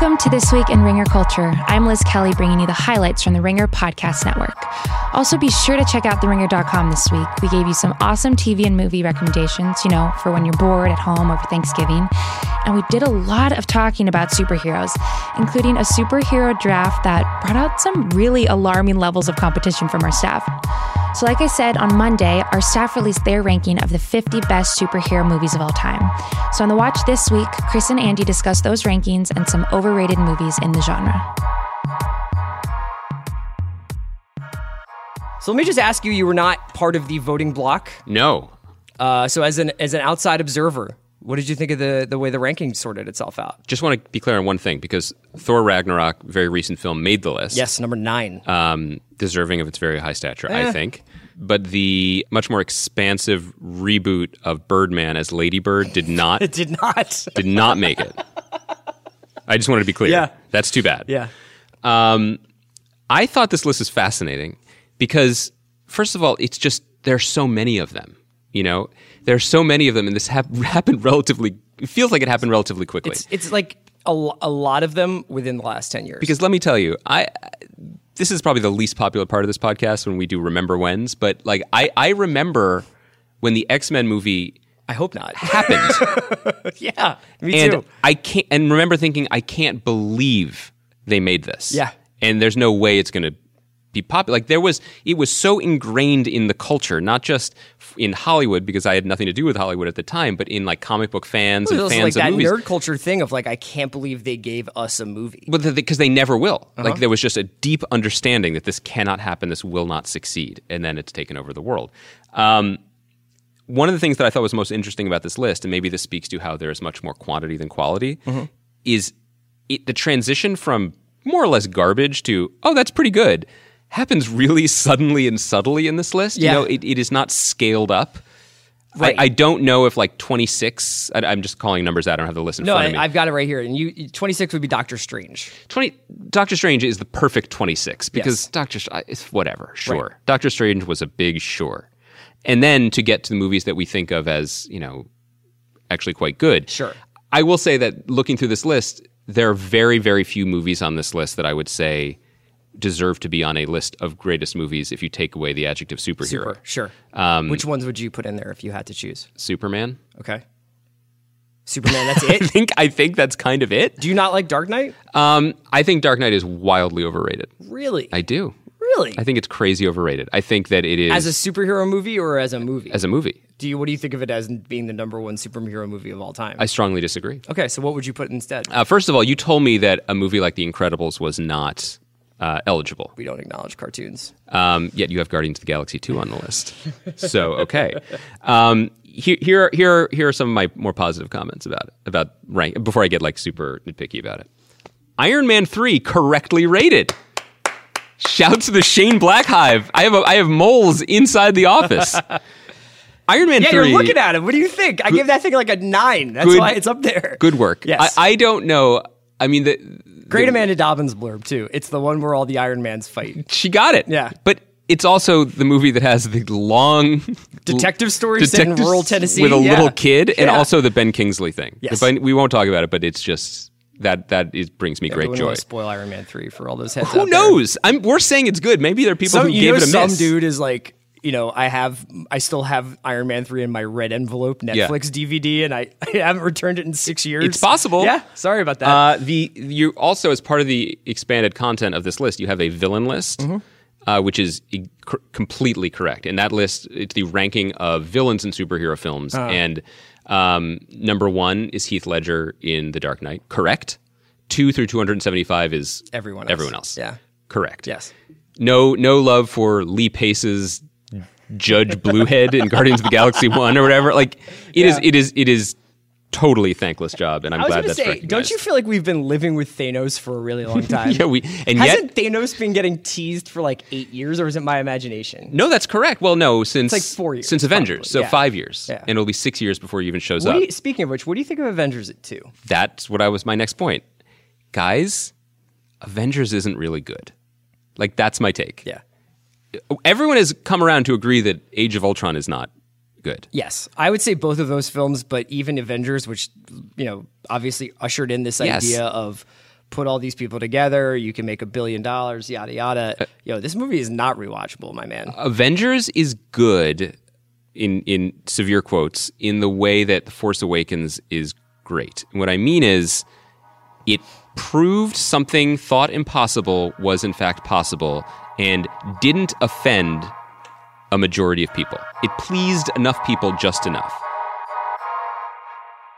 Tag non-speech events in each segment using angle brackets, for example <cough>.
Welcome to This Week in Ringer Culture. I'm Liz Kelly, bringing you the highlights from the Ringer Podcast Network. Also, be sure to check out theringer.com this week. We gave you some awesome TV and movie recommendations, you know, for when you're bored at home over Thanksgiving. And we did a lot of talking about superheroes, including a superhero draft that brought out some really alarming levels of competition from our staff. So, like I said, on Monday, our staff released their ranking of the 50 best superhero movies of all time. So, on the watch this week, Chris and Andy discuss those rankings and some overrated movies in the genre. So let me just ask you: You were not part of the voting block. No. Uh, so as an as an outside observer, what did you think of the the way the ranking sorted itself out? Just want to be clear on one thing because Thor Ragnarok, very recent film, made the list. Yes, number nine. Um, deserving of its very high stature, I think. But the much more expansive reboot of Birdman as Lady Bird did not <laughs> it did not. did not make it. <laughs> I just wanted to be clear. Yeah. That's too bad. yeah. Um, I thought this list is fascinating because, first of all, it's just there's so many of them. You know, there's so many of them, and this hap- <laughs> happened relatively. It feels like it happened relatively quickly. It's it's like a, a lot of them within the last ten years. because let me tell you, I this is probably the least popular part of this podcast when we do remember whens, but like I I remember when the X Men movie I hope not. happened, <laughs> yeah, me and too. I can't and remember thinking I can't believe they made this. Yeah. and there's no way it's going to be popular. Like there was, it was so ingrained in the culture, not just in Hollywood because I had nothing to do with Hollywood at the time, but in like comic book fans and fans like of that movies. nerd culture thing of like I can't believe they gave us a movie. But because they never will. Uh-huh. Like there was just a deep understanding that this cannot happen, this will not succeed, and then it's taken over the world. Um, one of the things that I thought was most interesting about this list, and maybe this speaks to how there is much more quantity than quality, Mm-hmm. is it, the transition from more or less garbage to oh that's pretty good happens really <laughs> suddenly and subtly in this list. Yeah. You know, it, it is not scaled up. Right. I, I don't know if like 26, I, I'm just calling numbers out. I don't have the list in No, front of me. No I've got it right here. And you, twenty six would be Doctor Strange. 20 Doctor Strange is the perfect 26 because Yes. Doctor Str- whatever, sure. Doctor Strange was a big sure. And then to get to the movies that we think of as, you know, actually quite good. Sure. I will say that looking through this list, there are very very few movies on this list that I would say deserve to be on a list of greatest movies if you take away the adjective superhero. Super, sure. Um, Which ones would you put in there if you had to choose? Superman? Okay. Superman, that's it. <laughs> I think I think that's kind of it. Do you not like Dark Knight? Um, I think Dark Knight is wildly overrated. Really? I do. Really? I think it's crazy overrated. I think that it is as a superhero movie or as a movie? as a movie. do you what do you think of it as being the number one superhero movie of all time? I strongly disagree. okay, so what would you put instead? Uh, first of all, you told me that a movie like The Incredibles was not uh, eligible. we don't acknowledge cartoons. Um, yet you have Guardians of the Galaxy 2 on the list. So, okay. Um, here, here, here, here are some of my more positive comments about it, about rank, before I get like super nitpicky about it. Iron Man 3 correctly rated. Shout to the Shane Black Hive. I have, a, I have moles inside the office. <laughs> Iron Man Yeah, 3. you're looking at it. What do you think? I gave that thing like a nine. That's Good- why it's up there. Good work. Yes. I, I don't know. I mean, the, Great the- Amanda Dobbins blurb too. It's the one where all the Iron Mans fight. She got it. Yeah. But it's also the movie that has the long <laughs> Detective story set in rural Tennessee. with a Yeah. little kid, and Yeah. also the Ben Kingsley thing. Yes. We won't talk about it, but it's just that that is, brings me We great joy. spoil Iron Man three for all those heads. Who knows? I'm, we're saying it's good. Maybe there are people Some, who gave know, it a some miss. dude is like, you know, I have, I still have Iron Man three in my red envelope Netflix DVD, and I, <laughs> I haven't returned it in six years. It's possible. Yeah, sorry about that. Uh, the you also as part of the expanded content of this list, you have a villain list, Mm-hmm. uh, which is e- completely correct. And that list, it's the ranking of villains in superhero films, Uh-huh. and um, number one is Heath Ledger in The Dark Knight. Correct. Two through two hundred and seventy-five is Everyone else. Everyone else. Yeah. Correct. Yes. No, no love for Lee Pace's Judge Bluehead in Guardians of the Galaxy One or whatever. Like it is, Yeah. it is, it is totally thankless job, and I'm I was glad that's say, recognized. don't you feel like we've been living with Thanos for a really long <laughs> time? yeah, we and Hasn't yet Thanos been getting teased for like eight years, or is it my imagination? no, that's correct. Well, no, since like four years, since Avengers, probably. so Yeah. five years, Yeah. and it'll be six years before he even shows What up. you, speaking of which, what do you think of Avengers at two? that's what I was my next point, guys. Avengers isn't really good. Like that's my take. Yeah. Everyone has come around to agree that Age of Ultron is not good. Yes, I would say both of those films, but even Avengers, which you know obviously ushered in this Yes. idea of put all these people together. You can make a billion dollars, yada yada. Uh, Yo, this movie is not rewatchable, my man. Avengers is good in in severe quotes in the way that The Force Awakens is great. And what I mean is it proved something thought impossible was in fact possible and didn't offend a majority of people. It pleased enough people just enough.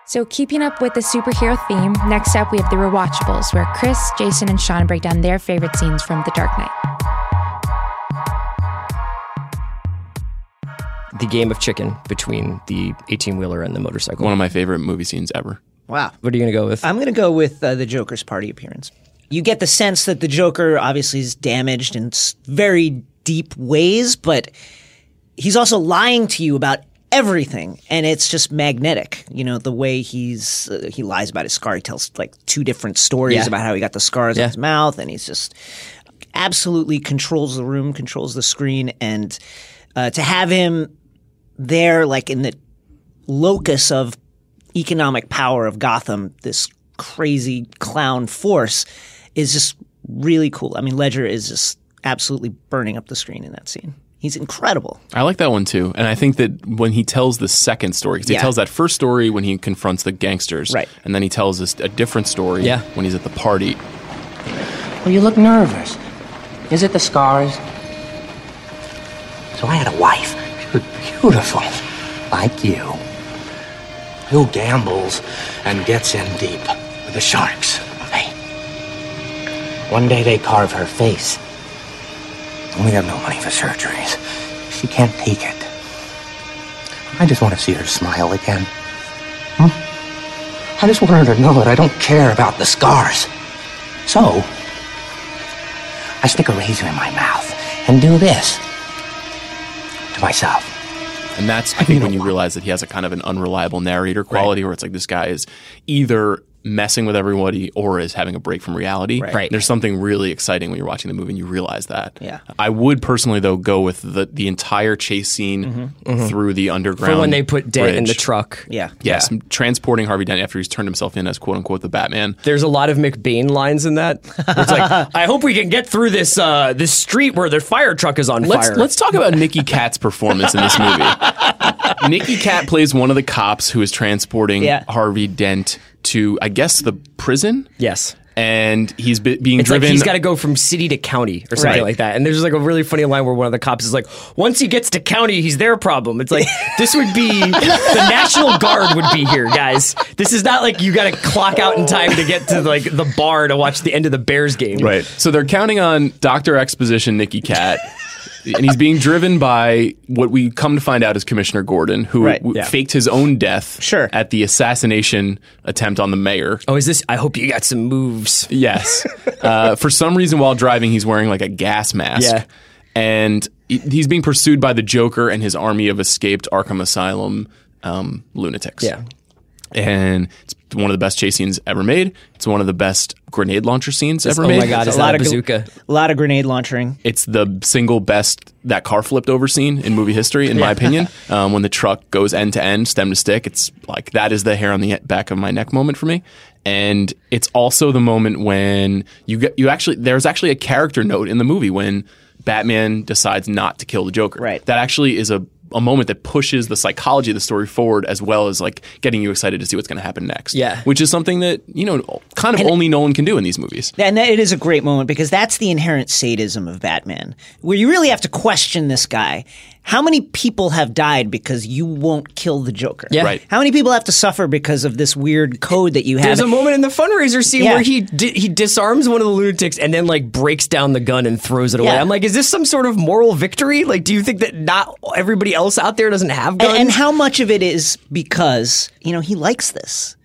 So, keeping up with the superhero theme, next up we have the Rewatchables, where Chris, Jason, and Sean break down their favorite scenes from The Dark Knight. The game of chicken between the 18 wheeler and the motorcycle. One of my favorite movie scenes ever. Wow. What are you going to go with? I'm going to go with uh, the Joker's party appearance. You get the sense that the Joker obviously is damaged and very deep ways, but he's also lying to you about everything, and it's just magnetic. You know the way he's uh, he lies about his scar. He tells like two different stories Yeah. about how he got the scars Yeah. on his mouth, and he's just absolutely controls the room, controls the screen, and uh, to have him there, like in the locus of economic power of Gotham, this crazy clown force, is just really cool. I mean, Ledger is just absolutely burning up the screen in that scene. He's incredible. I like that one too, and I think that when he tells the second story, 'cause he Yeah. tells that first story when he confronts the gangsters, Right. and then he tells us a different story Yeah. when he's at the party. Well, you look nervous. Is it the scars? So I had a wife. She was <laughs> beautiful. Like you. Who gambles and gets in deep with the sharks. Hey. One day they carve her face. We have no money for surgeries. She can't take it. I just want to see her smile again. Hmm? I just want her to know that I don't care about the scars. So, I stick a razor in my mouth and do this to myself. And that's, I think, when you realize that he has a kind of an unreliable narrator quality where it's like this guy is either messing with everybody or is having a break from reality. Right. There's something really exciting when you're watching the movie and you realize that. Yeah. I would personally, though, go with the, the entire chase scene through the underground. For when they put Dent in the truck. Yeah. Yes, transporting Harvey Dent after he's turned himself in as quote unquote the Batman. There's a lot of McBain lines in that. It's like, <laughs> I hope we can get through this uh, this street where the fire truck is on Let's fire. let's talk about Nicky <laughs> Katt's performance in this movie. <laughs> Nicky Katt plays one of the cops who is transporting Yeah. Harvey Dent to, I guess, the prison. yes. And he's be- being It's driven. like he's got to go from city to county or something Right. like that. And there's like a really funny line where one of the cops is like, once he gets to county, he's their problem. It's like, <laughs> this would be, the National Guard would be here, guys. This is not like you got to clock out in time to get to like the bar to watch the end of the Bears game. Right. So they're counting on Dr. Exposition Nicky Katt. And he's being driven by what we come to find out is Commissioner Gordon, who Right. w- Yeah. faked his own death Sure. at the assassination attempt on the mayor. Oh, is this? I hope you got some moves. Yes. <laughs> Uh, for some reason, while driving, he's wearing like a gas mask. Yeah. And he's being pursued by the Joker and his army of escaped Arkham Asylum um, lunatics. Yeah. And it's one of the best chase scenes ever made. It's one of the best grenade launcher scenes ever oh made. Oh my God, is a lot a of gr- bazooka? a lot of grenade launching. It's the single best that car flipped over scene in movie history, in my opinion. <laughs> Um, when the truck goes end to end, stem to stick, it's like that is the hair on the back of my neck moment for me. And it's also the moment when you get you actually there's actually a character note in the movie when Batman decides not to kill the Joker. Right. That actually is a a moment that pushes the psychology of the story forward as well as like getting you excited to see what's going to happen next. Yeah. Which is something that, you know, kind of only Nolan can do in these movies. And that, it is a great moment because that's the inherent sadism of Batman, where you really have to question this guy. How many people have died because you won't kill the Joker? Yeah. Right. How many people have to suffer because of this weird code that you have? There's a moment in the fundraiser scene Yeah. where he di- he disarms one of the lunatics and then like breaks down the gun and throws it away. Yeah. I'm like, is this some sort of moral victory? Like, do you think that not everybody else out there doesn't have guns? and, and how much of it is because you know he likes this?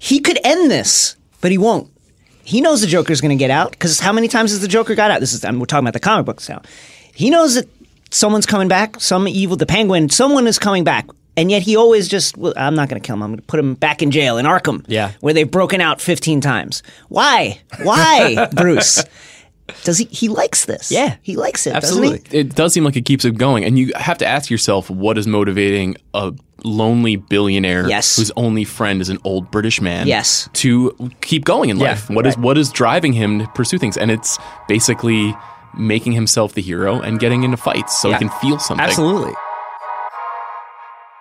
He could end this, but he won't. He knows the Joker's going to get out because how many times has the Joker got out? This is I'm, we're talking about the comic books now. He knows that someone's coming back. Some evil, the Penguin, someone is coming back, and yet he always just well, I'm not going to kill him. I'm going to put him back in jail in Arkham, Yeah. where they've broken out 15 times. Why? Why, <laughs> Bruce? Does he? He likes this. Yeah. he likes it. Absolutely. Doesn't he? it does seem like it keeps it going and you have to ask yourself what is motivating a lonely billionaire Yes. whose only friend is an old British man Yes. to keep going in Yeah, life. What is what is driving him to pursue things? And it's basically making himself the hero and getting into fights so Yeah. he can feel something. Absolutely.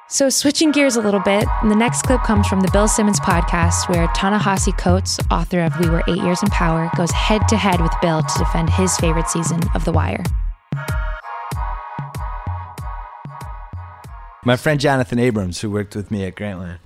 So, switching gears a little bit, the next clip comes from the Bill Simmons podcast, where Ta-Nehisi Coates, author of We Were Eight Years in Power, goes head to head with Bill to defend his favorite season of The Wire. My friend Jonathan Abrams, who worked with me at Grantland,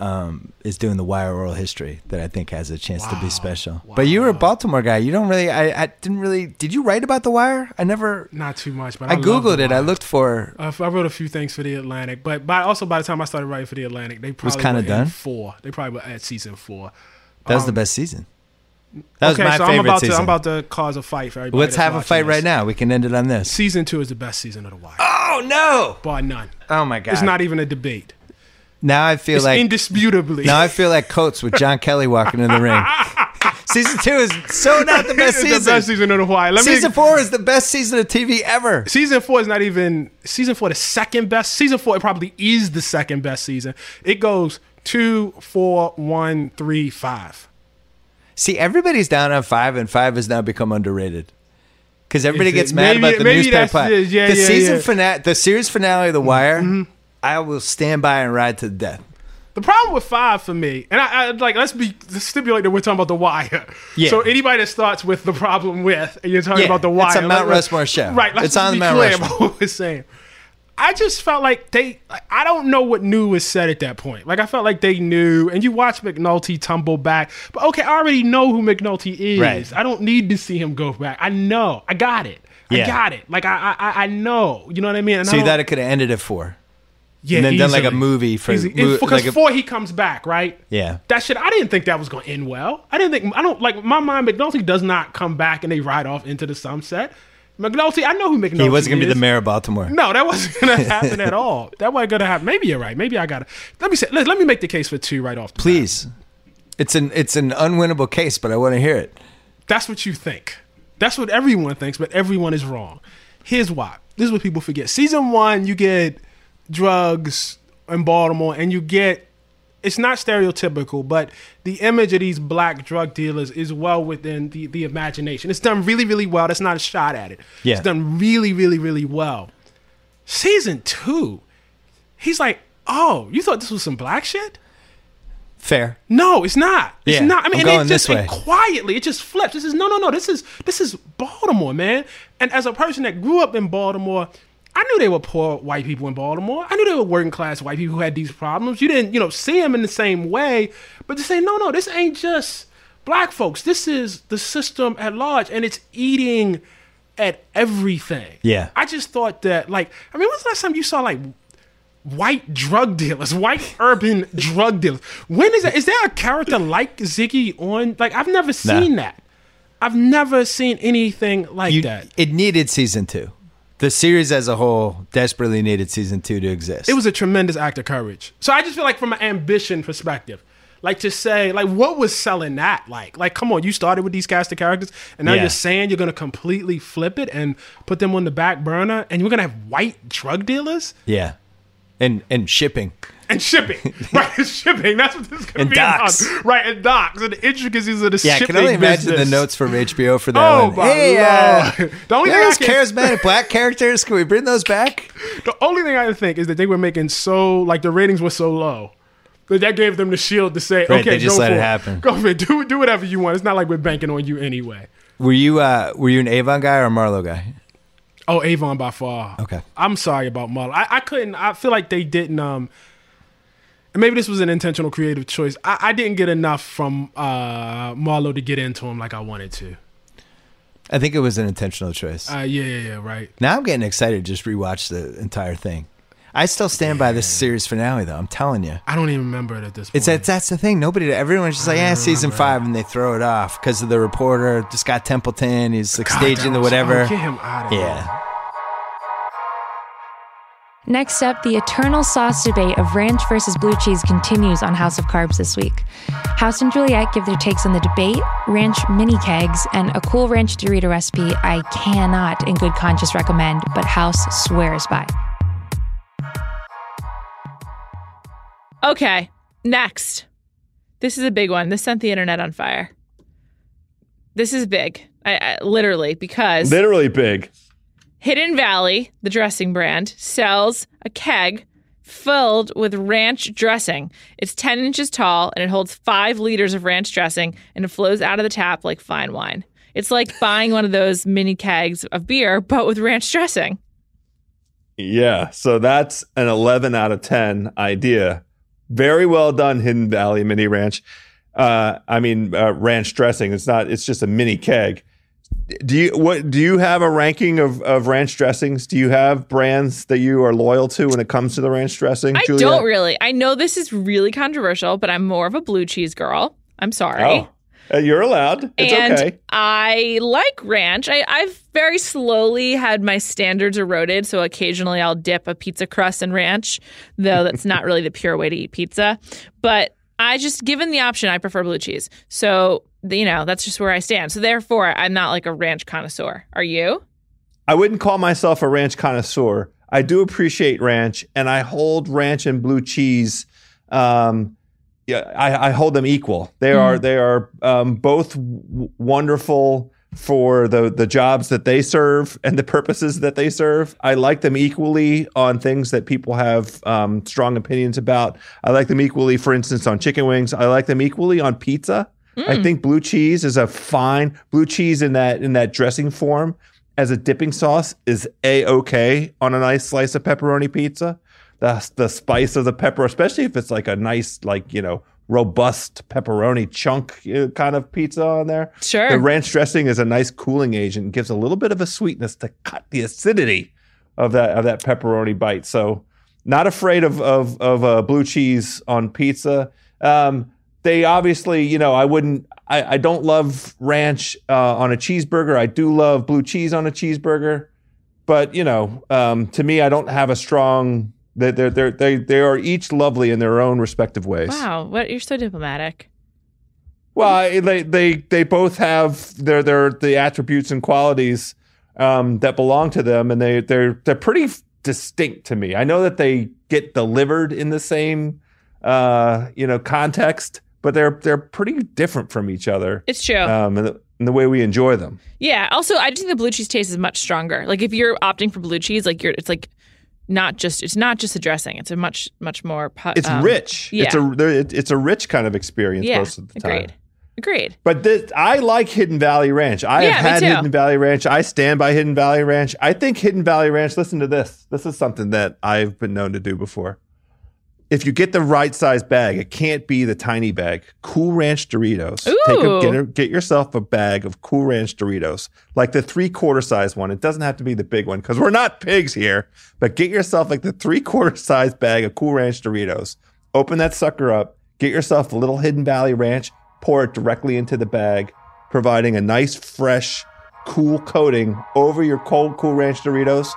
um, is doing the Wire oral history that I think has a chance to be special. But you were a Baltimore guy. You don't really. I, I didn't really. Did you write about the Wire? I never. Not too much, but I I, googled The it. I looked for. Uh, I wrote a few things for the Atlantic, but by also by the time I started writing for the Atlantic, they probably was kinda done? four. They probably were at season four. That was the Um, best season. That was okay, my so favorite I'm about season. to I'm about to cause a fight for everybody. Let's have a fight this. right now. We can end it on this. Season two is the best season of The Wire, Oh Oh, no! bar none. Oh my god! It's not even a debate. Now I feel It's like indisputably. now I feel like Coates with John <laughs> Kelly walking in the ring. season two is so not the best season. the best season of The Wire. Let season me, four is the best season of TV ever. Season four is not even season four. The second best season four. It probably is the second best season. It goes two, four, one, three, five. See, everybody's down on five, and five has now become underrated. Because everybody it- gets mad maybe- about the newspaper. plot. it. Yeah, the yeah, season yeah. finale, the series finale of The Wire, mm-hmm. I will stand by and ride to the death. The problem with five for me, and I, I like let's be let's stipulate that we're talking about the wire. Yeah. So anybody that starts with the problem with, and you're talking Yeah, about the Wire, it's a Mount let- Rushmore show. right? Let's It's on be Mount clear Rushmore. what we're saying. I just felt like they. like, I don't know what new was said at that point. Like I felt like they knew, and you watch McNulty tumble back. But okay, I already know who McNulty is. Right. I don't need to see him go back. I know. I got it. Yeah. I got it. Like I, I, I know. You know what I mean? And So I thought it could have ended at four. yeah, and then done like a movie for- Easy. mo- because like before he comes back, right? Yeah. That shit, I didn't think that was going to end well. I didn't think I don't like my mind. McNulty does not come back and they ride off into the sunset. McNulty, I know who McNulty He wasn't going to be the mayor of Baltimore. No, that wasn't going <laughs> to happen at all. That wasn't going to happen. Maybe you're right. Maybe I got to let me say. Let, let me make the case for two right off. Bat. Please. It's an it's an unwinnable case, but I want to hear it. That's what you think. That's what everyone thinks, but everyone is wrong. Here's why. This is what people forget. Season one, you get drugs in Baltimore, and you get it's not stereotypical, but the image of these black drug dealers is well within the, the imagination. It's done really, really well. That's not a shot at it. Yeah. It's done really, really, really well. Season two, he's like, oh, you thought this was some black shit? Fair. No, it's not. It's Yeah, not. I mean, I'm and going it just and quietly, it just flips. This is no, no, no. This is this is Baltimore, man. And as a person that grew up in Baltimore, I knew they were poor white people in Baltimore. I knew they were working class white people who had these problems. You didn't, you know, see them in the same way, but to say no, no, this ain't just black folks. This is the system at large, and it's eating at everything. Yeah. I just thought that, like, I mean, when's the last time you saw like white drug dealers, white <laughs> urban drug dealers. When is that? Is there a character like Ziggy on? Like I've never seen that. I've never seen anything like You, that. it needed season two. The series as a whole desperately needed season two to exist. It was a tremendous act of courage. So I just feel like from an ambition perspective, like to say, like what was selling that? Like, like come on, you started with these cast of characters, and now Yeah. you're saying you're gonna completely flip it and put them on the back burner, and you're gonna have white drug dealers yeah, and and shipping. And shipping, <laughs> right? It's shipping. That's what this is gonna And be docks. about, right? And docks and the intricacies of the Yeah, I shipping can only imagine business. the notes from HBO for <laughs> that Oh one. my hey, uh! The only thing I those can, charismatic <laughs> black characters, can we bring those back? the only thing I can think is that they were making so like the ratings were so low. That that gave them the shield to say, Right, okay, just go let for it happen. Go for it. Do do whatever you want. It's not like we're banking on you anyway. Were you uh were you an Avon guy or a Marlo guy? Oh, Avon by far. Okay. I'm sorry about Marlo. I, I couldn't. I feel like they didn't. Um, and maybe this was an intentional creative choice. I, I didn't get enough from uh, Marlo to get into him like I wanted to. I think it was an intentional choice. Uh, yeah, yeah, yeah. Right. now I'm getting excited to just rewatch the entire thing. I still stand by this series finale though. I'm telling you. I don't even remember it at this point. It's that that's the thing. Nobody, everyone's just like, yeah, season five, and they throw it off because of the reporter, Scott Templeton. He's like God, staging the whatever. Oh, get him out of here. Yeah, Next up, the eternal sauce debate of ranch versus blue cheese continues on House of Carbs this week. House and Juliet give their takes on the debate, ranch mini kegs, and a cool ranch Dorito recipe I cannot, in good conscience, recommend, but House swears by. Okay, next. This is a big one. This sent the internet on fire. This is big, I, I, literally, because Literally big. Hidden Valley, the dressing brand, sells a keg filled with ranch dressing. It's 10 inches tall and it holds five liters of ranch dressing and it flows out of the tap like fine wine. It's like <laughs> buying one of those mini kegs of beer, but with ranch dressing. Yeah, so that's an 11 out of 10 idea. Very well done, Hidden Valley Mini Ranch. Uh, I mean, uh, ranch dressing. It's not. It's just a mini keg. Do you what? Do you have a ranking of, of ranch dressings? Do you have brands that you are loyal to when it comes to the ranch dressing? I Juliet? don't really. I know this is really controversial, but I'm more of a blue cheese girl. I'm sorry. Oh, uh, you're allowed. It's and okay. I like ranch. I, I've very slowly had my standards eroded, so occasionally I'll dip a pizza crust in ranch, though that's not <laughs> really the pure way to eat pizza. But I just, given the option, I prefer blue cheese. So, you know, that's just where I stand. So, therefore, I'm not like a ranch connoisseur. Are you? I wouldn't call myself a ranch connoisseur. I do appreciate ranch, and I hold ranch and blue cheese. Um, yeah, I, I hold them equal. They are they are um, both w- wonderful for the the jobs that they serve and the purposes that they serve. I like them equally on things that people have um, strong opinions about. I like them equally, for instance, on chicken wings. I like them equally on pizza. I think blue cheese is a fine blue cheese in that in that dressing form as a dipping sauce is a okay on a nice slice of pepperoni pizza. The the spice of the pepper, especially if it's like a nice like you know robust pepperoni chunk uh, kind of pizza on there. Sure. The ranch dressing is a nice cooling agent, gives a little bit of a sweetness to cut the acidity of that of that pepperoni bite. So not afraid of of of uh, blue cheese on pizza. Um, they obviously, you know, I wouldn't. I, I don't love ranch uh, on a cheeseburger. I do love blue cheese on a cheeseburger, but you know, um, to me, I don't have a strong. They they they they they are each lovely in their own respective ways. Wow. What? You're so diplomatic. Well, I- they they they both have their their the attributes and qualities um, that belong to them, and they they're they're pretty distinct to me. I know that they get delivered in the same uh, you know context, but they're they're pretty different from each other. It's true. Um, in the, in the way we enjoy them. Yeah. Also, I just think the blue cheese taste is much stronger. Like if you're opting for blue cheese, like you're, it's like not just it's not just a dressing. It's a much much more. pu- It's um, rich. Yeah. It's a it- it's a rich kind of experience yeah. most of the time. Agreed. Agreed. But this, I like Hidden Valley Ranch. I Yeah, have had. Hidden Valley Ranch. I stand by Hidden Valley Ranch. I think Hidden Valley Ranch, listen to this. This is something that I've been known to do before. If you get the right size bag, it can't be the tiny bag. Cool Ranch Doritos. Take a, get, a- get yourself a bag of Cool Ranch Doritos, like the three quarter size one. It doesn't have to be the big one because we're not pigs here, but get yourself like the three quarter size bag of Cool Ranch Doritos. Open that sucker up, get yourself a little Hidden Valley Ranch, pour it directly into the bag, providing a nice, fresh, cool coating over your cold Cool Ranch Doritos,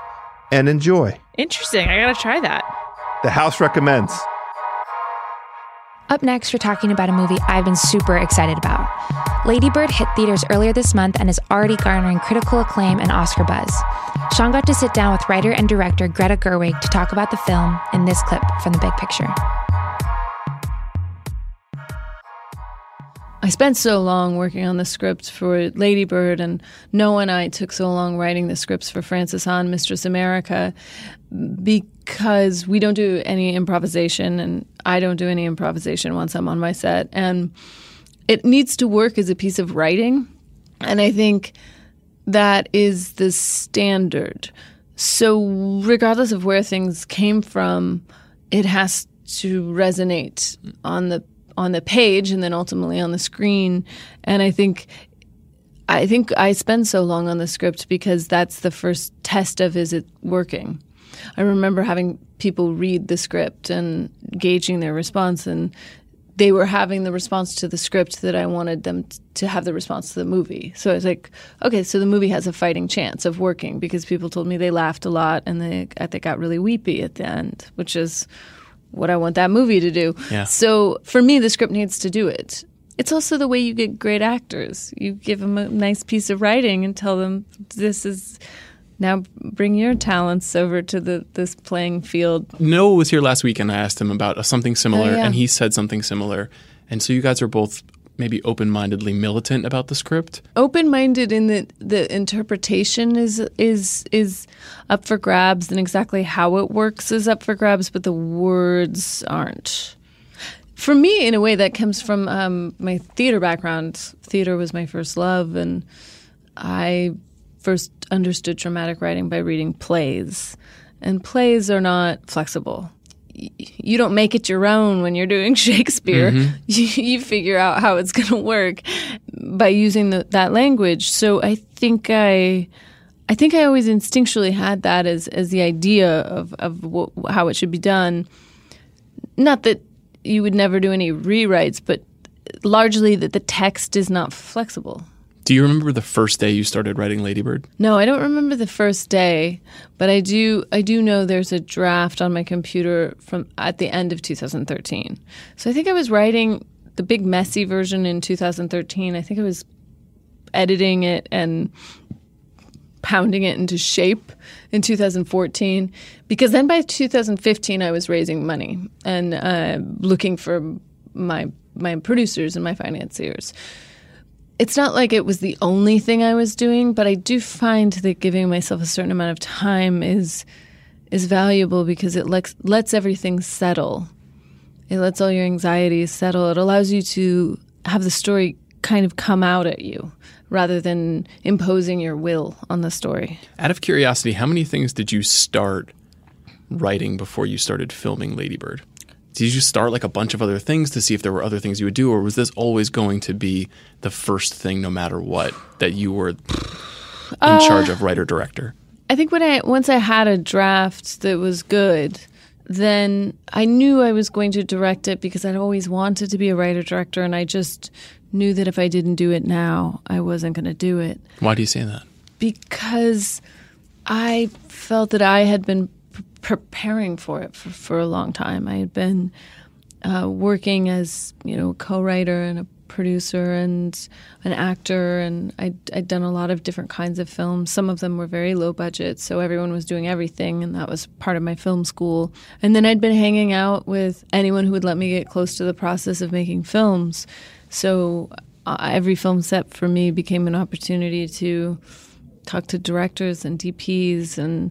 and enjoy. Interesting. I gotta try that. The house recommends. Up next, we're talking about a movie I've been super excited about. Lady Bird hit theaters earlier this month and is already garnering critical acclaim and Oscar buzz. Sean got to sit down with writer and director Greta Gerwig to talk about the film in this clip from The Big Picture. I spent so long working on the script for Lady Bird, and Noah and I took so long writing the scripts for Frances Ha, Mistress America, because we don't do any improvisation, and I don't do any improvisation once I'm on my set. And it needs to work as a piece of writing. And I think that is the standard. So, regardless of where things came from, it has to resonate on the on the page and then ultimately on the screen. And I think I think I spend so long on the script because that's the first test of is it working. I remember having people read the script and gauging their response and they were having the response to the script that I wanted them to have the response to the movie. So I was like, okay, so the movie has a fighting chance of working because people told me they laughed a lot and they they got really weepy at the end, which is what I want that movie to do. Yeah. So for me, the script needs to do it. It's also the way you get great actors. You give them a nice piece of writing and tell them this is now bring your talents over to the this playing field. Noah was here last week and I asked him about something similar, Oh, yeah. and he said something similar. And so you guys are both maybe open mindedly militant about the script. Open minded in that the interpretation is is is up for grabs, and exactly how it works is up for grabs, but the words aren't. For me, in a way, that comes from um, my theater background. Theater was my first love, and I first understood dramatic writing by reading plays. And plays are not flexible. Y- You don't make it your own when you're doing <laughs> Shakespeare. Mm-hmm. <laughs> You, you figure out how it's going to work by using the, that language. So I think I, I think I always instinctually had that as as the idea of of wh- how it should be done. Not that you would never do any rewrites, but largely that the text is not flexible. Do you remember the first day you started writing Lady Bird? No, I don't remember the first day, but I do I do know there's a draft on my computer from at the end of 2013. So I think I was writing the big messy version in 2013. I think I was editing it and pounding it into shape in 2014 because then by 2015 I was raising money and uh, looking for my my producers and my financiers it's not like it was the only thing I was doing, but I do find that giving myself a certain amount of time is is valuable because it lets lets everything settle. It lets all your anxieties settle. It allows you to have the story kind of come out at you rather than imposing your will on the story. Out of curiosity, how many things did you start writing before you started filming Lady Bird? Did you start like a bunch of other things to see if there were other things you would do, or was this always going to be the first thing, no matter what, that you were in uh, charge of writer director? I think when I once I had a draft that was good, then I knew I was going to direct it because I'd always wanted to be a writer director, and I just knew that if I didn't do it now, I wasn't going to do it Why do you say that? because I felt that I had been preparing for it for, for a long time. I had been uh, working as you know co-writer and a producer and an actor, and I'd, I'd done a lot of different kinds of films. Some of them were very low budget, so everyone was doing everything, and that was part of my film school. And then I'd been hanging out with anyone who would let me get close to the process of making films. So uh, every film set for me became an opportunity to talk to directors and DPs and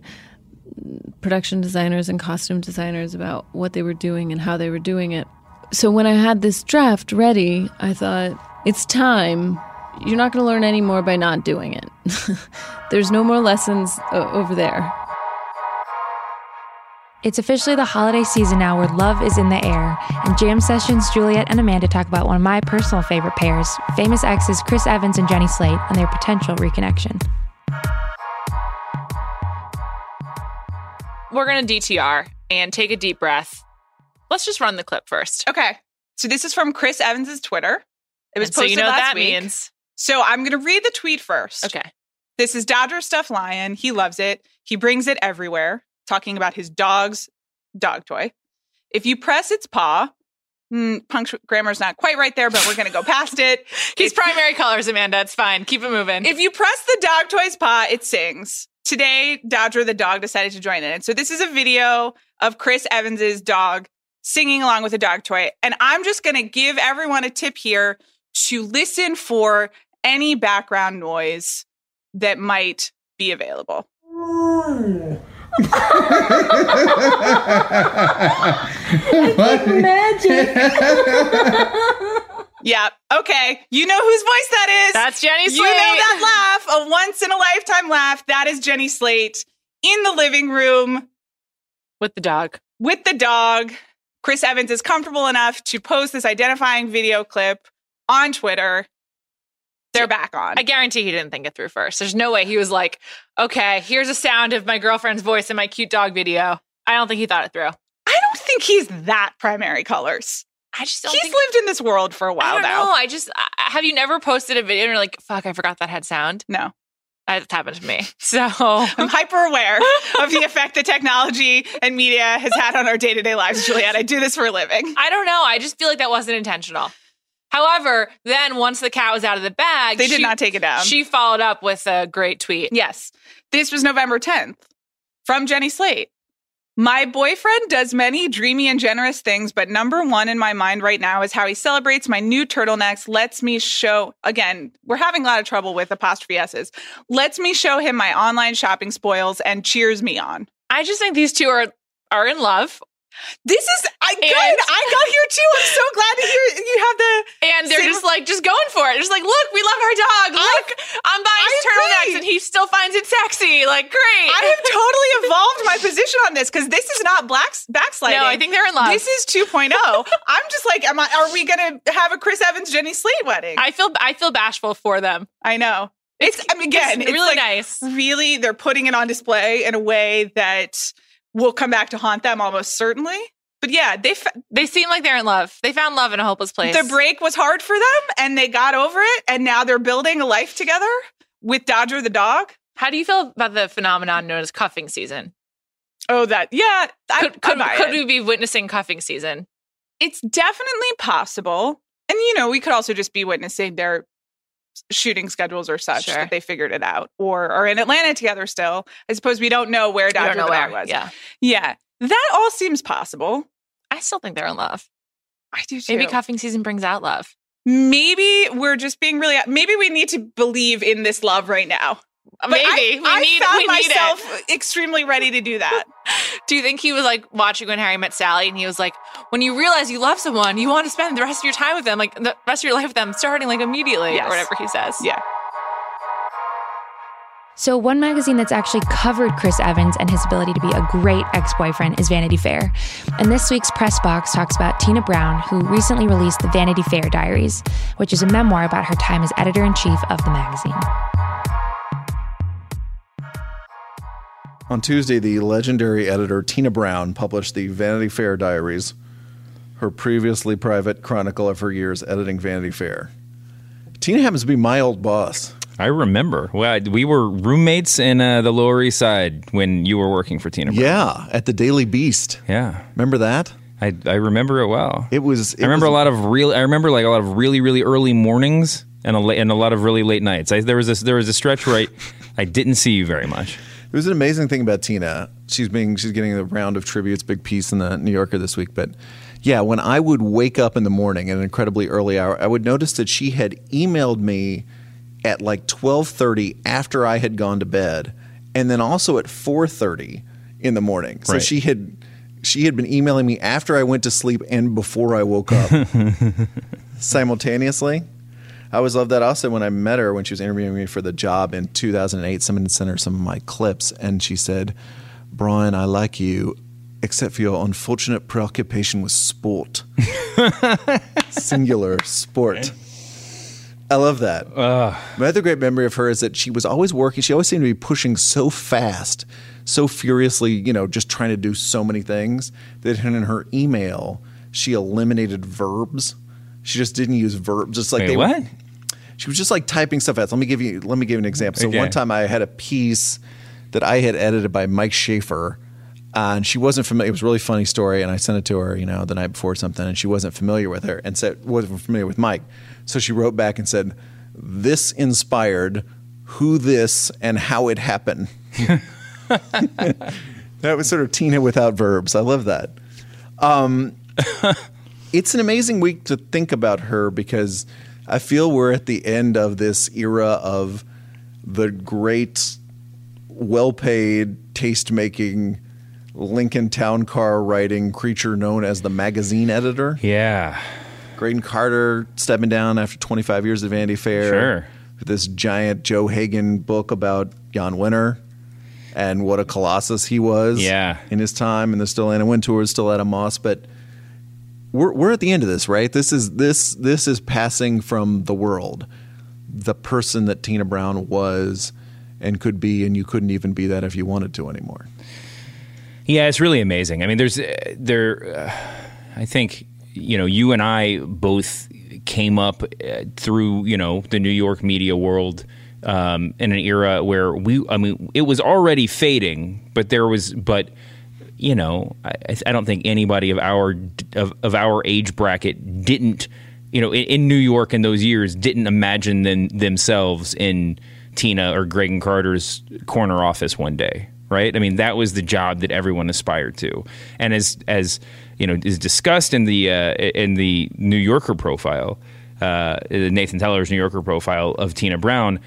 production designers and costume designers about what they were doing and how they were doing it. So when I had this draft ready, I thought, it's time. You're not going to learn any more by not doing it. <laughs> There's no more lessons o- over there. It's officially the holiday season now where love is in the air. And Jam Sessions, Juliet and Amanda talk about one of my personal favorite pairs, famous exes Chris Evans and Jenny Slate, and their potential reconnection. We're going to DTR and take a deep breath. Let's just run the clip first. Okay. So this is from Chris Evans's Twitter. It was And so posted you know what last that week. means. So I'm going to read the tweet first. Okay. This is Dodger Stuff Lion. He loves it. He brings it everywhere, talking about his dog's dog toy. If you press its paw, hmm, punctu- grammar's not quite right there, but we're going to go past it. <laughs> He's primary colors, Amanda. It's fine. Keep it moving. If you press the dog toy's paw, it sings. Today, Dodger the dog decided to join in. And so this is a video of Chris Evans's dog singing along with a dog toy. And I'm just going to give everyone a tip here to listen for any background noise that might be available. <laughs> Yeah. Okay. You know whose voice that is. That's Jenny Slate. You know that laugh, a once in a lifetime laugh. That is Jenny Slate in the living room with the dog. with the dog. Chris Evans is comfortable enough to post this identifying video clip on Twitter. They're back on. I guarantee he didn't think it through first. There's no way he was like, okay, here's a sound of my girlfriend's voice in my cute dog video. I don't think he thought it through. I don't think he's that primary colors. I just don't He's think. lived in this world for a while don't now. know. I just I, have you never posted a video and you're like, fuck, I forgot that had sound. No. That's happened to me. <laughs> So I'm hyper aware of the effect that technology and media has had on our day to day lives, Juliet. I do this for a living. I don't know. I just feel like that wasn't intentional. However, then once the cat was out of the bag, They did she- not take it down. She followed up with a great tweet. Yes. This was November 10th from Jenny Slate. My boyfriend does many dreamy and generous things, but number one in my mind right now is how he celebrates my new turtlenecks, lets me show, again, we're having a lot of trouble with apostrophe S's, lets me show him my online shopping spoils and cheers me on. I just think these two are are in love. This is I good. I got here too. I'm so glad to hear you have the And they're Same- just like, just going for it. Just like, look, we love our dog. Look, I'm buying his turtlenecks and he still finds it sexy. Like, great. I have <laughs> totally evolved my position on this because this is not black backsliding. No, I think they're in love. This is 2.0. <laughs> I'm just like, am I? Are we gonna have a Chris Evans Jenny Slate wedding? I feel I feel bashful for them. I know. It's, I mean, again, It's it's, really like nice. Really, they're putting it on display in a way that will come back to haunt them almost certainly. But yeah, they f- They seem like they're in love. They found love in a hopeless place. the break was hard for them, and they got over it, and now they're building a life together with Dodger the dog. How do you feel about the phenomenon known as cuffing season? Oh, that yeah. I, Could, could, could we be witnessing cuffing season? it's definitely possible. And you know, we could also just be witnessing their shooting schedules or such Sure. that they figured it out or are in Atlanta together still. I suppose we don't know where Dr. know where. Was. Yeah, Yeah. That all seems possible. I still think they're in love. I do too. Maybe cuffing season brings out love. maybe we're just being really maybe we need to believe in this love right now. But Maybe I, we I need found we need myself it. extremely ready to do that. <laughs> Do you think he was like watching when Harry met Sally and he was like, when you realize you love someone, you want to spend the rest of your time with them, like the rest of your life with them, starting like immediately Yes. or whatever he says. Yeah. So, one magazine that's actually covered Chris Evans and his ability to be a great ex boyfriend is Vanity Fair. And this week's press box talks about Tina Brown, who recently released the Vanity Fair Diaries, which is a memoir about her time as editor in chief of the magazine. On Tuesday, the legendary editor Tina Brown published the Vanity Fair Diaries, her previously private chronicle of her years editing Vanity Fair. Tina happens to be my old boss. I remember. Well, we were roommates in uh, the Lower East Side when you were working for Tina. Brown. Yeah, at the Daily Beast. Yeah. Remember that? I, I remember it well. It was. It I remember was- a lot of real. I remember like a lot of really really early mornings and a and a lot of really late nights. I, there was this there was a stretch where I, <laughs> I didn't see you very much. It was an amazing thing about Tina. She's being she's getting a round of tributes, big piece in the New Yorker this week. But yeah, when I would wake up in the morning at an incredibly early hour, I would notice that she had emailed me at like twelve thirty after I had gone to bed, and then also at four thirty in the morning. So Right. she had she had been emailing me after I went to sleep and before I woke up <laughs> simultaneously. I always loved that. Also, when I met her when she was interviewing me for the job in 2008, someone sent her some of my clips, and she said, "Brian, I like you, except for your unfortunate preoccupation with sport, <laughs> singular sport." I love that. My other great memory of her is that she was always working. She always seemed to be pushing so fast, so furiously, you know, just trying to do so many things that in her email she eliminated verbs. She just didn't use verbs. Just like Wait, they what? She was just like typing stuff out. Let me give you let me give you an example. So Okay. one time I had a piece that I had edited by Mike Schaefer, uh, and she wasn't familiar. It was a really funny story, and I sent it to her, you know, the night before something, and she wasn't familiar with her and said wasn't familiar with Mike. So she wrote back and said, "This inspired who this and how it happened." <laughs> that was sort of Tina without verbs. I love that. Um, <laughs> it's an amazing week to think about her because I feel we're at the end of this era of the great, well paid, taste making Lincoln Town Car writing creature known as the magazine editor. Yeah. Graydon Carter stepping down after 25 years at Vanity Fair. Sure. This giant Joe Hagan book about Jann Wenner and what a colossus he was Yeah. in his time. And there's still Anna Wintour is still Adam Moss. But we're, we're at the end of this, right? This is this this is passing from the world. The person that Tina Brown was and could be, and you couldn't even be that if you wanted to anymore. Yeah, it's really amazing. I mean, there's uh, there. Uh, I think you know you and I both came up uh, through you know the New York media world um, in an era where we. I mean, it was already fading, but there was but. You know, I, I don't think anybody of our of, of our age bracket didn't you know, in, in New York in those years, didn't imagine them, themselves in Tina or Graydon Carter's corner office one day, right? I mean, that was the job that everyone aspired to, and as as you know, is discussed in the uh, in the New Yorker profile, uh, Nathan Heller's New Yorker profile of Tina Brown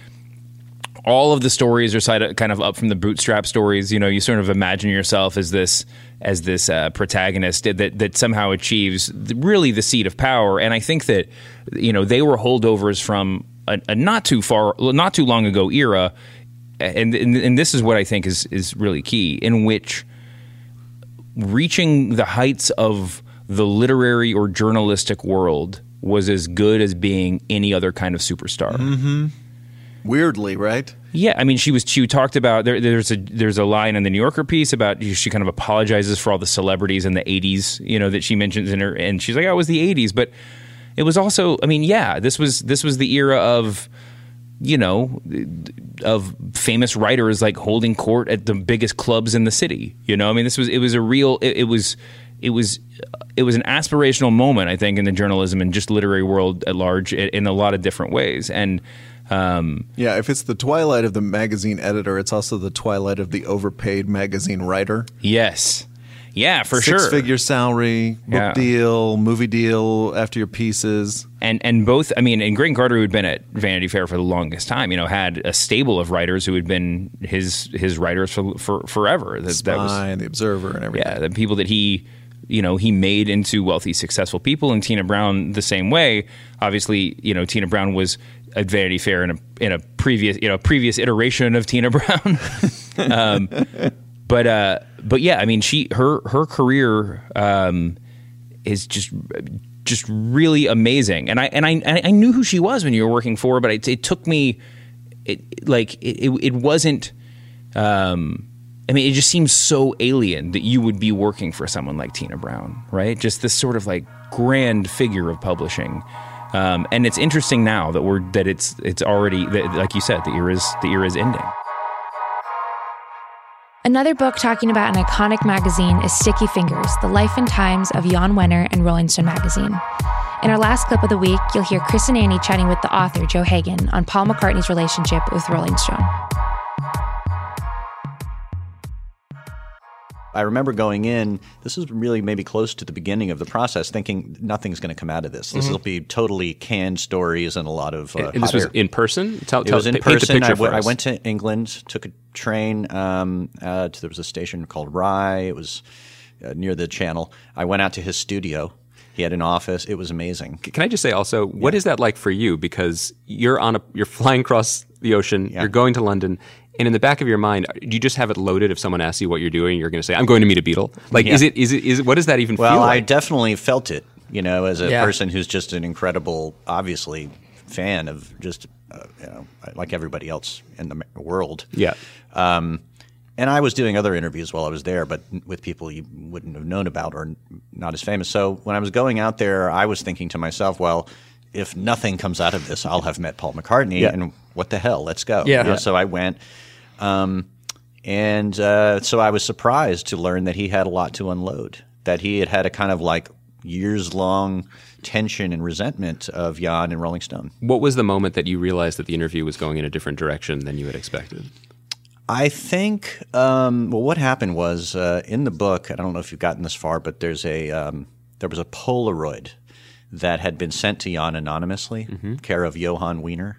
all of the stories are side, kind of up from the bootstrap stories. You know, you sort of imagine yourself as this as this uh, protagonist that that somehow achieves really the seat of power. And I think that you know they were holdovers from a, a not too far, not too long ago era. And, and and this is what I think is is really key, in which reaching the heights of the literary or journalistic world was as good as being any other kind of superstar. Mm-hmm. Weirdly, right? Yeah, I mean, she was. She talked about there, there's a there's a line in the New Yorker piece about she kind of apologizes for all the celebrities in the '80s, you know, that she mentions in her, and she's like, "Oh, it was the '80s," but it was also, I mean, yeah, this was this was the era of, you know, of famous writers like holding court at the biggest clubs in the city. You know, I mean, this was it was a real it, it was it was it was an aspirational moment, I think, in the journalism and just literary world at large in, in a lot of different ways, and. Um, Yeah, if it's the twilight of the magazine editor, it's also the twilight of the overpaid magazine writer. Yes. Yeah, for Six sure. figure salary, book Yeah. deal, movie deal after your pieces. and and both I mean and Graydon Carter who had been at Vanity Fair for the longest time you know had a stable of writers who had been his his writers for, for forever that, that was Spy and the Observer and everything. yeah the people that he you know he made into wealthy successful people and Tina Brown the same way obviously you know Tina Brown was at Vanity Fair in a in a previous you know previous iteration of Tina <laughs> Brown um, but uh but yeah I mean she her her career um is just just really amazing. And I and I I knew who she was when you were working for, but it, it took me it like it, it, it wasn't. Um, I mean, it just seems so alien that you would be working for someone like Tina Brown, right? Just this sort of like grand figure of publishing. Um, and it's interesting now that we're that it's it's already that, like you said the era is the era is ending. Another book talking about an iconic magazine is Sticky Fingers The Life and Times of Jann Wenner and Rolling Stone magazine. In our last clip of the week, you'll hear Chris and Annie chatting with the author, Joe Hagan, on Paul McCartney's relationship with Rolling Stone. I remember going in, this is really maybe close to the beginning of the process, thinking nothing's going to come out of this. This Mhm. will be totally canned stories and a lot of. Uh, And this was air. in person? Tell- it tell- was in person. I went- for I went to England, took a train. Um, uh, to, there was a station called Rye. It was uh, near the Channel. I went out to his studio. He had an office. It was amazing. Can I just say also, what is that like for you? Because you're on a, you're flying across the ocean, you're going to London, and in the back of your mind, do you just have it loaded? If someone asks you what you're doing, you're going to say, "I'm going to meet a Beatle." Like, Yeah. is it, is it, is it? What does that even feel Well, feel I definitely felt it. You know, as a Yeah. person who's just an incredible, obviously, fan of just uh, you know, like everybody else in the world. Yeah. Um, and I was doing other interviews while I was there, but with people you wouldn't have known about or not as famous. So when I was going out there, I was thinking to myself, well, if nothing comes out of this, I'll have met Paul McCartney, Yeah. and what the hell? Let's go. Yeah. You know, Yeah. So I went. Um, and uh, so I was surprised to learn that he had a lot to unload, that he had had a kind of like years long tension and resentment of Jann and Rolling Stone. what was the moment that you realized that the interview was going in a different direction than you had expected? I think, um, well, what happened was uh, in the book, I don't know if you've gotten this far, but there's a, um, there was a Polaroid that had been sent to Jann anonymously, care of Jann Wenner,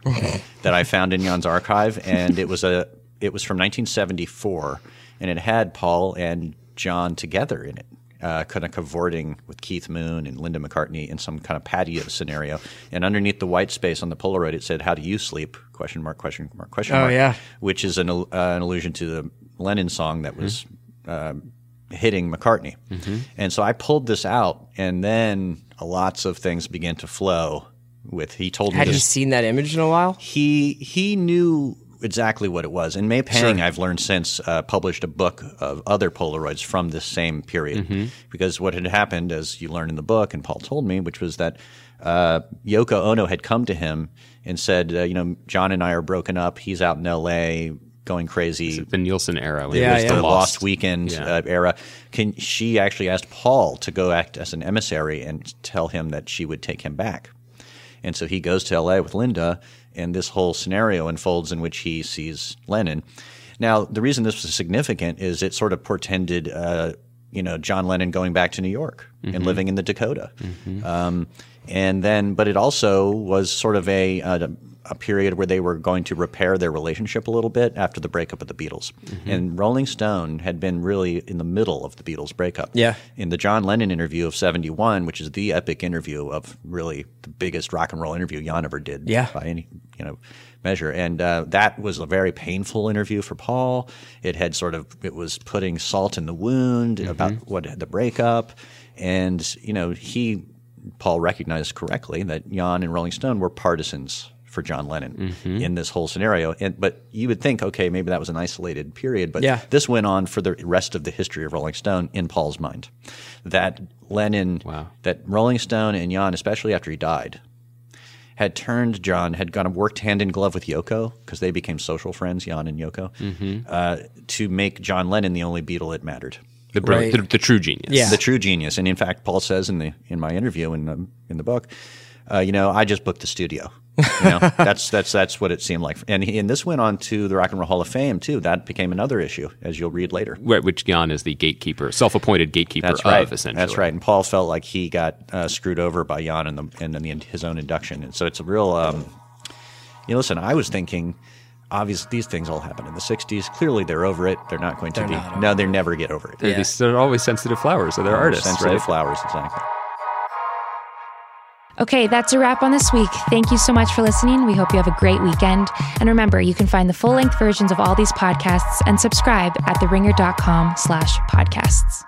<laughs> that I found in Jann's archive, and it was a it was from 1974, and it had Paul and John together in it, uh, kind of cavorting with Keith Moon and Linda McCartney in some kind of patio scenario. And underneath the white space on the Polaroid, it said, "How do you sleep?" Question mark? Question mark? Question mark. Oh, mark? yeah. which is an, uh, an allusion to the Lennon song that was um, hitting McCartney. Mhm. And so I pulled this out, and then lots of things began to flow. With he told me Had he seen that image in a while? he he knew exactly what it was. And May Pang, Sure. I've learned since, uh, published a book of other Polaroids from this same period. Mhm. Because what had happened, as you learn in the book, and Paul told me, which was that uh, Yoko Ono had come to him and said, uh, you know, John and I are broken up. He's out in L.A. going crazy. The Nilsson era. when It was the the Lost, Lost. Weekend Yeah. uh, era. Can she actually asked Paul to go act as an emissary and tell him that she would take him back? And so he goes to LA with Linda, and this whole scenario unfolds in which he sees Lennon. Now, the reason this was significant is it sort of portended, uh, you know, John Lennon going back to New York and Mhm. living in the Dakota. Mhm. Um, and then, but it also was sort of a, a a period where they were going to repair their relationship a little bit after the breakup of the Beatles. Mm-hmm. And Rolling Stone had been really in the middle of the Beatles breakup. Yeah. In the John Lennon interview of 71, which is the epic interview of really the biggest rock and roll interview Jann ever did Yeah. by any, you know, measure. And uh, that was a very painful interview for Paul. It had sort of, it was putting salt in the wound about what the breakup. And, you know, he, Paul recognized correctly that Jann and Rolling Stone were partisans for John Lennon in this whole scenario. And but you would think, okay, maybe that was an isolated period, but Yeah. this went on for the rest of the history of Rolling Stone in Paul's mind. That Lennon, that Rolling Stone and Jann, especially after he died, had turned John, had gone and worked hand in glove with Yoko because they became social friends, Jann and Yoko, Mhm. uh, to make John Lennon the only Beatle that mattered. The bro- Right. the- the true genius. Yeah. the true genius. And in fact, Paul says in the in my interview in the in the book, uh, you know, I just booked the studio. You know, that's that's that's what it seemed like. And he, and this went on to the Rock and Roll Hall of Fame too. That became another issue, as you'll read later. Right, which Jann is the gatekeeper, self-appointed gatekeeper That's of, right. essentially. That's right. And Paul felt like he got uh, screwed over by Jann in the in the, his own induction. And so it's a real. Um, you know, listen, I was thinking. Obviously, these things all happened in the '60s. Clearly, they're over it. They're not going to They're be. no, they never get over it. They're, these- they're always sensitive flowers, so they're They're artists, sensitive right? flowers, exactly. Okay, that's a wrap on this week. Thank you so much for listening. We hope you have a great weekend. And remember, you can find the full length versions of all these podcasts and subscribe at theringer.com slash podcasts.